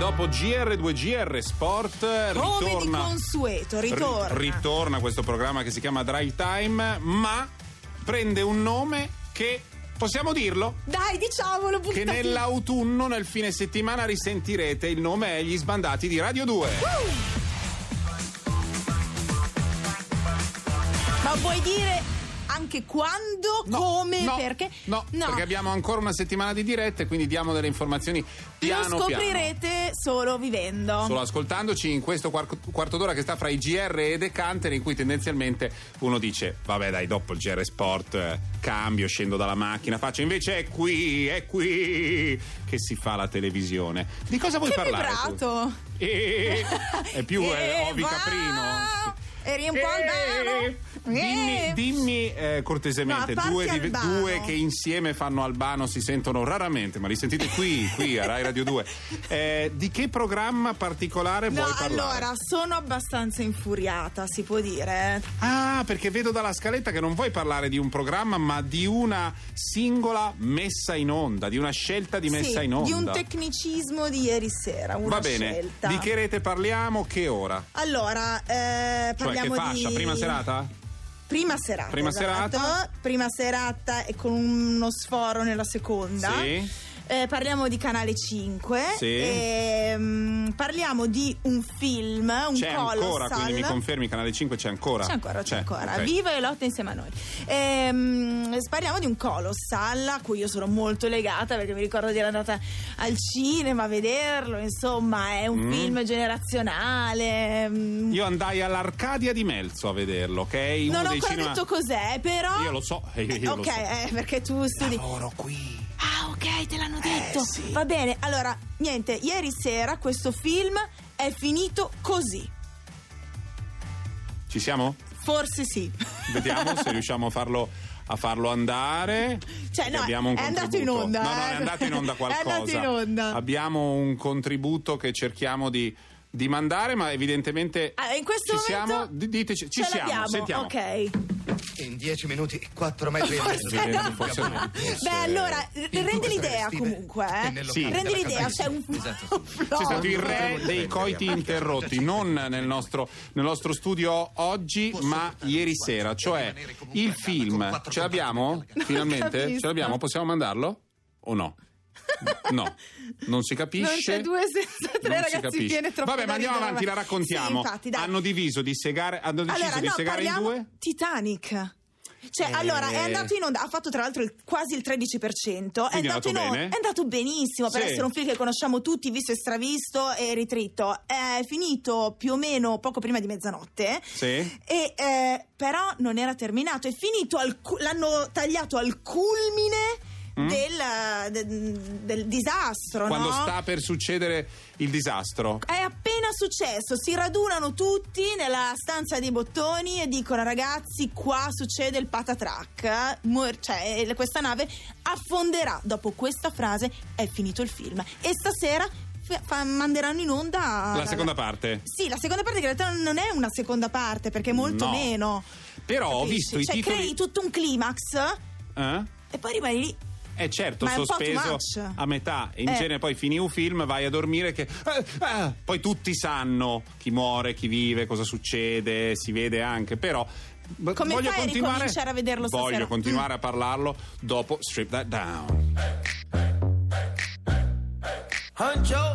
dopo GR2GR Sport Come di consueto, ritorna. ri- ritorna questo programma che si chiama Drive Time, ma prende un nome che possiamo dirlo? Dai, diciamolo, Che buttati. nell'autunno, nel fine settimana, risentirete. Il nome è Gli Sbandati di Radio 2. Ma vuoi dire anche quando, come, no, perché? No, perché abbiamo ancora una settimana di dirette, quindi diamo delle informazioni piano Lo scoprirete solo vivendo. piano. Solo ascoltandoci in questo quar- quarto d'ora che sta fra i GR e Decanter, in cui tendenzialmente uno dice: Vabbè, dai, dopo il GR Sport eh, cambio, scendo dalla macchina, faccio. Invece è qui, è qui che si fa la televisione. Di cosa vuoi che parlare? tu? Eh, è più eh, Eh, Ovi! Caprino. Eri un po' albano. Eh, Dimmi, Eh. dimmi, eh, cortesemente, No, due, di- due che insieme fanno Albano si sentono raramente, ma li sentite qui, qui a Rai Radio 2. Eh, di che programma particolare No, vuoi parlare? allora, sono abbastanza infuriata, si può dire. Ah, perché vedo dalla scaletta che non vuoi parlare di un programma, ma di una singola messa in onda, di una scelta di messa Sì, in onda. Di un tecnicismo di ieri sera, una Va bene, scelta. Di che rete parliamo? Che ora? Allora, Cioè, eh, parliamo che fascia? di... Prima serata? Prima serata. Prima esatto. serata. Prima serata e con uno sforo nella seconda. Sì. Eh, parliamo di Canale 5. Sì. E, mm, parliamo di un film, un C'è ancora, colossal. quindi mi confermi, Canale 5 c'è ancora? C'è ancora, c'è, ancora. ok. Viva e lotta insieme a noi. Ehm, parliamo di un colossal a cui io sono molto legata perché mi ricordo di essere andata al cinema a vederlo. Insomma, è un Mm. film generazionale. mm. Io andai all'Arcadia di Melzo a vederlo, ok? Uno non ho ancora cinema... detto cos'è, però. Io lo so, eh, io ok, lo so. eh, perché tu studi. Lavoro qui. Ah, ok, te l'hanno detto. sì. Va bene, allora, niente, ieri sera questo film è finito così. Ci siamo? Forse sì. Vediamo se riusciamo a farlo, a farlo andare. Cioè, no, è andato in onda, No, no, eh. è andato in onda È qualcosa. andato in onda. Abbiamo un contributo che cerchiamo di, di mandare, ma evidentemente. Ah, in questo ci momento siamo. Diteci, ci siamo, sentiamo. Ok. In dieci minuti, 4 metri e mezzo. Forse no. forse. Beh, allora, rendi l'idea comunque, eh. Sì. della l'idea, c'è un Esatto. C'è stato il re dei coiti interrotti, non nel nostro, nel nostro studio oggi, ma ieri sera. Cioè, il film, ce l'abbiamo? Finalmente? Ce l'abbiamo? Possiamo mandarlo? O no? No, non si capisce. Non c'è due senza tre, ragazzi, viene troppo Vabbè, ma andiamo ridere, avanti, la ma- raccontiamo. Sì, infatti, hanno diviso di segare, hanno deciso Allora, di no, segare in due? Titanic. Cioè, Eh. allora, è andato in onda, ha fatto tra l'altro il- quasi il 13%. Quindi è andato in onda, è andato benissimo per Sì. essere un film che conosciamo tutti, visto e stravisto e ritritto. È finito più o meno poco prima di mezzanotte. Sì. E eh, però non era terminato, è finito al l'hanno tagliato al culmine del, de- del disastro, Mm? Quando no? sta per succedere il disastro. È appena successo, si radunano tutti nella stanza dei bottoni e dicono ragazzi qua succede il patatrack, Mor- cioè eh, questa nave affonderà. Dopo questa frase è finito il film e stasera fa- manderanno in onda La seconda parte. Sì, la seconda parte che in realtà non è una seconda parte perché è molto No. meno. Però ho Capisci? visto i cioè, titoli. crei tutto un climax Eh? e poi rimani lì. Eh certo, Ma è sospeso a metà. In Eh. genere poi fini un film, vai a dormire che... eh, eh, poi tutti sanno chi muore, chi vive, cosa succede, si vede anche, però... Come voglio fai a continuare, ricominciare a vederlo Voglio stasera? continuare a parlarlo dopo Strip That Down. Huncho,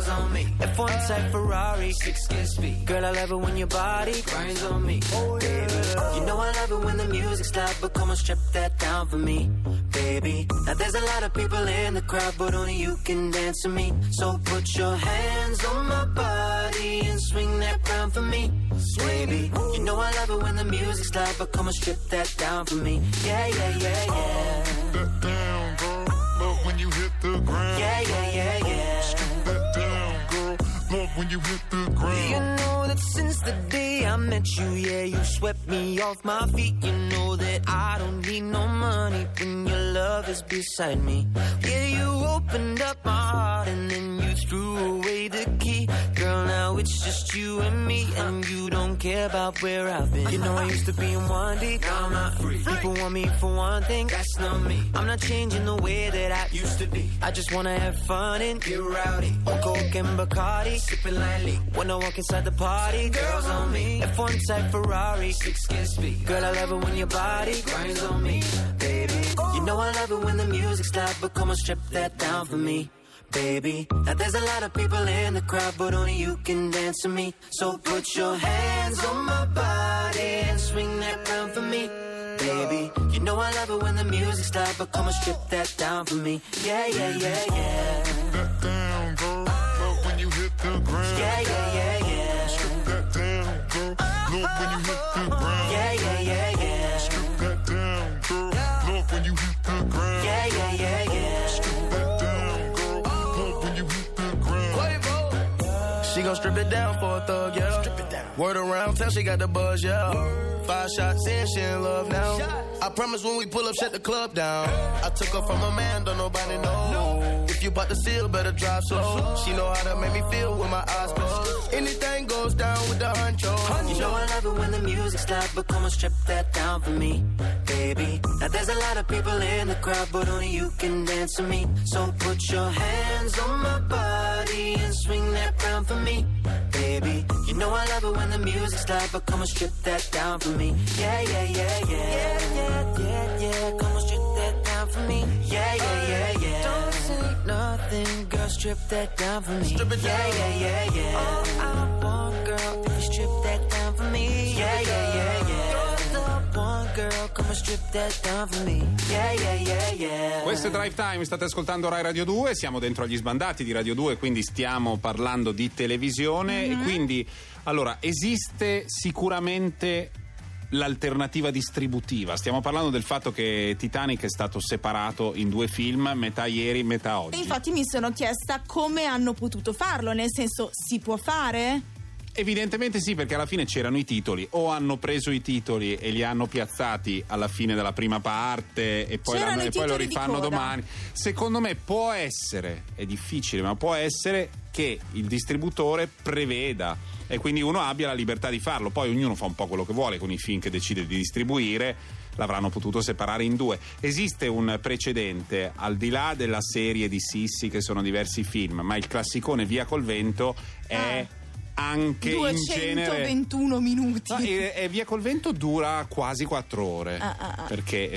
girls on me. F1 type Ferrari, six gear speed. Girl, I love it when your body grinds on me. oh Baby, you know I love it when the music's loud, but come on, strip that down for me, baby. Now there's a lot of people in the crowd, but only you can dance to me. So put your hands on my body and swing that crown for me, baby. You know I love it when the music's loud, but come on, strip that down for me. Yeah, yeah, yeah, yeah. that down, girl. Love when you hit the ground. Yeah, yeah, yeah, yeah. Love when you hit the You know that since the day I met you, yeah, you swept me off my feet. You know that I don't need no money when your love is beside me. Yeah, you opened up my heart and then you threw away the key. Girl, now it's just you and me, and you don't care about where I've been. You know I used to be in one deep, now I'm not free. People want me for one thing, that's not me. I'm not changing the way that I used to be. I just wanna have fun and get rowdy. On coke and Bacardi, sipping lightly. When I walk inside the party, girls on me. F1 type Ferrari, six gear speed. Girl, I love it when your body grinds on me, baby. You know I love it when the music's loud, but come on, strip that down for me. Baby, now there's a lot of people in the crowd, but only you can dance to me. So put your hands on my body and swing that round for me. Baby, you know I love it when the music loud, but come on, strip that down for me. Yeah, yeah, yeah, yeah. Strip That down, girl. Love when you hit the ground. Yeah, yeah, yeah, yeah. Strip that down, girl. Love when you hit the ground. Yeah, yeah, yeah, strip it down for a thug, yeah. Strip it down. Word around town, she got the buzz, yeah. Five shots in, she in love now. I promise when we pull up, shut the club down. I took her from a man, don't nobody know. If you bout to seal, better drive slow. She know how to make me feel with my eyes closed. Anything goes down with the honcho. You know I love it when the music's loud, but come on, strip that down for me, baby. Now there's a lot of people in the crowd, but only you can dance to me. So put your hands on my body and swing that round for me, baby. You know I love it when the music's loud, but come on, strip that down for me. Yeah, yeah, yeah, yeah. Yeah, yeah, yeah, yeah. Come on, strip that down for me. Yeah, yeah, yeah, yeah. Don't say nothing, girl, strip that down for me. Strip it Yeah, yeah, yeah, yeah. All I want, girl, Yeah, yeah, yeah, yeah. Questo è Drive Time, state ascoltando Rai Radio 2, siamo dentro agli sbandati di Radio 2, quindi stiamo parlando di televisione e quindi allora esiste sicuramente l'alternativa distributiva. Stiamo parlando del fatto che Titanic è stato separato in due film, metà ieri, metà oggi. infatti mi sono chiesta come hanno potuto farlo, nel senso si può fare? Evidentemente sì, perché alla fine c'erano i titoli, o hanno preso i titoli e li hanno piazzati alla fine della prima parte e poi, e poi lo rifanno domani. Secondo me può essere, è difficile, ma può essere che il distributore preveda e quindi uno abbia la libertà di farlo. Poi ognuno fa un po' quello che vuole con i film che decide di distribuire. L'avranno potuto separare in due. Esiste un precedente, al di là della serie di Sissi, che sono diversi film, ma il classicone Via col vento è anche in genere 221 minuti. No, e, e Via col vento dura quasi quattro ore Ah, ah, ah. perché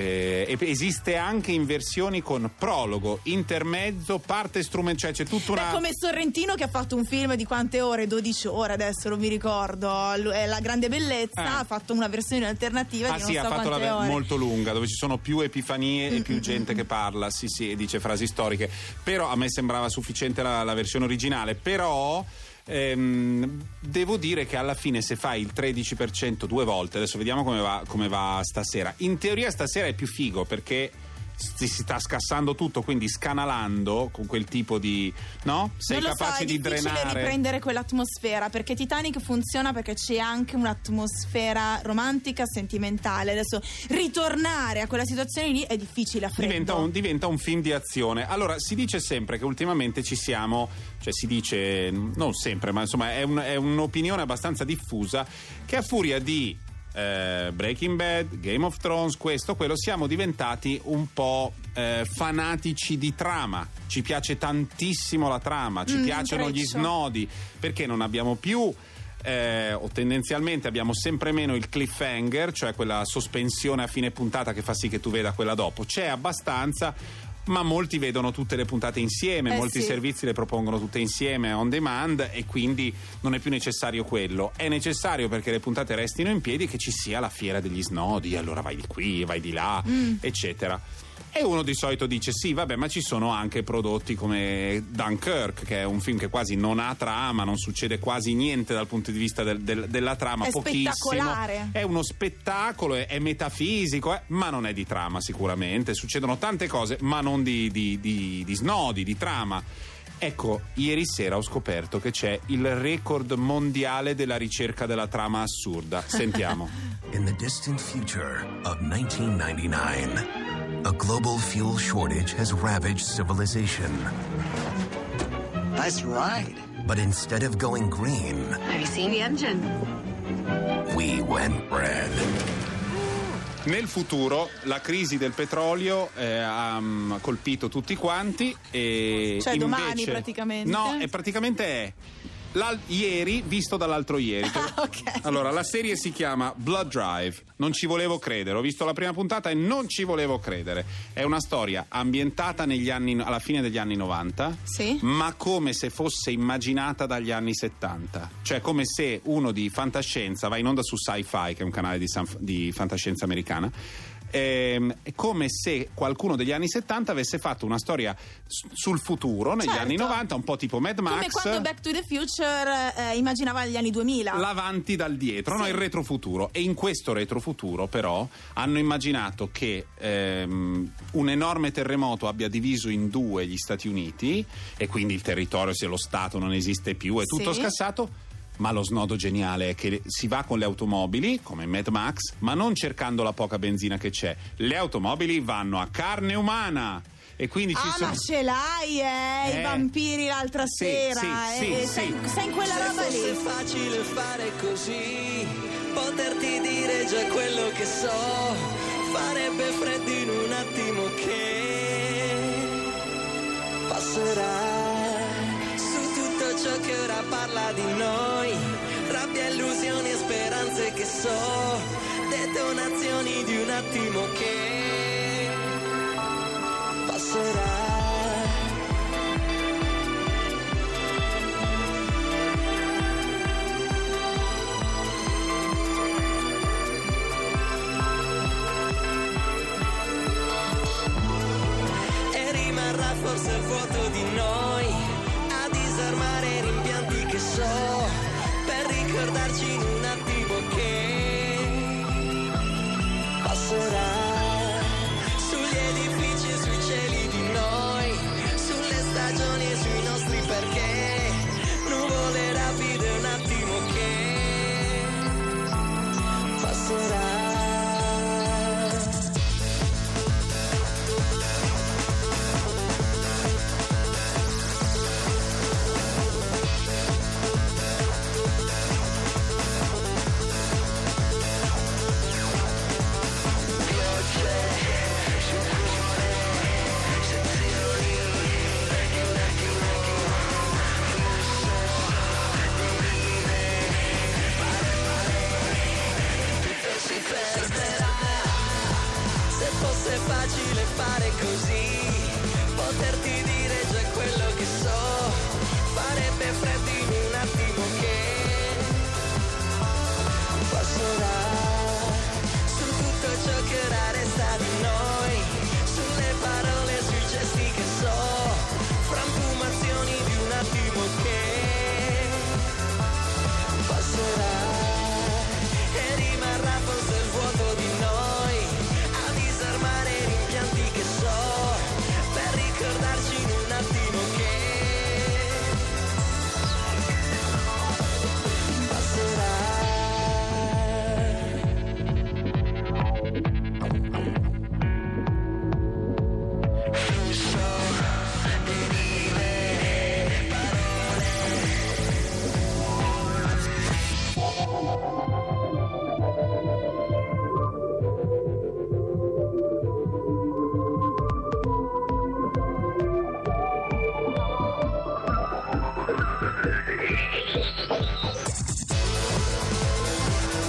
eh, esiste anche in versioni con prologo, intermezzo, parte strumentale, cioè c'è tutta Beh, una come Sorrentino che ha fatto un film di quante ore? 12 ore adesso, non mi ricordo. È La grande bellezza, Eh. ha fatto una versione alternativa Ah sì, ha so fatto la quante ve- ore. molto lunga, dove ci sono più epifanie Mm, e più gente che parla, sì sì, e dice frasi storiche. Però a me sembrava sufficiente la, la versione originale, però ehm, devo dire che alla fine se fai il 13% due volte, adesso vediamo come va, come va stasera. In teoria stasera è più figo perché si, si sta scassando tutto, quindi scanalando con quel tipo di... no? Sei non lo so, capace è di difficile drenare... riprendere quell'atmosfera perché Titanic funziona perché c'è anche un'atmosfera romantica, sentimentale. Adesso ritornare a quella situazione lì è difficile a. Diventa un, diventa un film di azione. Allora, si dice sempre che ultimamente ci siamo, cioè si dice, non sempre, ma insomma è, un- è un'opinione abbastanza diffusa, che a furia di eh, Breaking Bad, Game of Thrones, questo, quello, siamo diventati un po' eh, fanatici di trama. Ci piace tantissimo la trama, ci Mm, piacciono gli snodi, perché non abbiamo più eh, o tendenzialmente abbiamo sempre meno il cliffhanger, cioè quella sospensione a fine puntata che fa sì che tu veda quella dopo. C'è abbastanza ma molti vedono tutte le puntate insieme, Eh molti sì. servizi le propongono tutte insieme on demand e quindi non è più necessario quello. È necessario perché le puntate restino in piedi che ci sia la fiera degli snodi, allora vai di qui, vai di là, Mm. eccetera. E uno di solito dice: Sì, vabbè, ma ci sono anche prodotti come Dunkirk, che è un film che quasi non ha trama, non succede quasi niente dal punto di vista del- del- della trama, È pochissimo. spettacolare. È uno spettacolo, è, è metafisico, eh, ma non è di trama sicuramente. Succedono tante cose, ma non di, di- di- di snodi, di trama. Ecco, ieri sera ho scoperto che c'è il record mondiale della ricerca della trama assurda. Sentiamo. In the distant future of 1999, a global fuel shortage has ravaged civilization. Nice ride. But instead of going green, Have you seen the engine? we went red. Nel futuro la crisi del petrolio eh, ha mm, colpito tutti quanti e Cioè, domani, invece- praticamente? No, e praticamente è l'al- ieri visto dall'altro ieri. Ah, ok. Allora, la serie si chiama Blood Drive. Non ci volevo credere. Ho visto la prima puntata e non ci volevo credere. È una storia ambientata negli anni, alla fine degli anni 90, Sì. ma come se fosse immaginata dagli anni 70. Cioè, come se uno di fantascienza va in onda su Sci-Fi, che è un canale di, san- di fantascienza americana. Ehm, È come se qualcuno degli anni 70 avesse fatto una storia s- sul futuro negli Certo. anni 90, un po' tipo Mad Max. Come quando Back to the Future eh, immaginava gli anni 2000. l'avanti dal dietro, no? Sì. il retrofuturo. E in questo retrofuturo, però, hanno immaginato che ehm, un enorme terremoto abbia diviso in due gli Stati Uniti e quindi il territorio, se lo Stato non esiste più, è tutto Sì. scassato. Ma lo snodo geniale è che si va con le automobili, come Mad Max, ma non cercando la poca benzina che c'è. Le automobili vanno a carne umana. E quindi ci Ah, sono. ma ce l'hai, eh, Eh. i vampiri l'altra Sì, sera. sì, eh, sì, sei, sì. sei in quella roba fosse lì. facile fare così, poterti dire già quello che so, farebbe freddo in un attimo che passerà su tutto ciò che ora parla di noi, so, detonazioni di un attimo che passerà. e rimarrà forse il vuoto di noi a disarmare rimpianti che so per ricordarci in un attimo che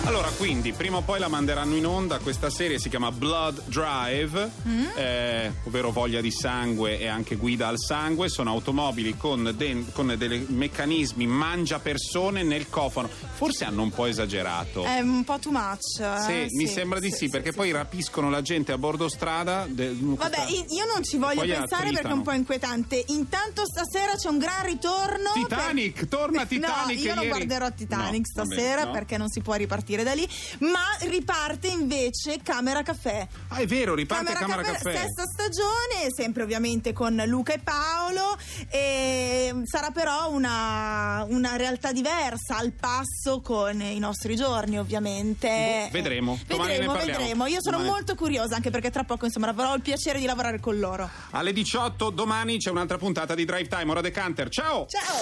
Allora, quindi, prima o poi la manderanno in onda. Questa serie si chiama Blood Drive, Mm. eh, ovvero voglia di sangue e anche guida al sangue. Sono automobili con, de- con dei meccanismi mangia persone nel cofano. Forse hanno un po' esagerato. È un po' too much. Sì, eh, mi sembra di sì, perché poi rapiscono la gente a bordo strada. de- Vabbè, io non ci voglio pensare perché è un po' inquietante. Intanto stasera c'è un gran ritorno. Titanic, torna Titanic, No, io non ieri- guarderò Titanic No, vabbè, stasera no. perché non si può ripartire da lì. Ma riparte invece Camera Caffè. Ah, è vero, riparte Camera, Caffè. sesta stagione, sempre ovviamente con Luca e Paolo. E sarà però una, una realtà diversa, al passo con i nostri giorni, ovviamente. Boh, vedremo. Vedremo, vedremo. Io sono Domani. molto curiosa, anche perché tra poco insomma avrò il piacere di lavorare con loro. Alle 18 domani c'è un'altra puntata di Drive Time, ora Decanter. Ciao! Ciao!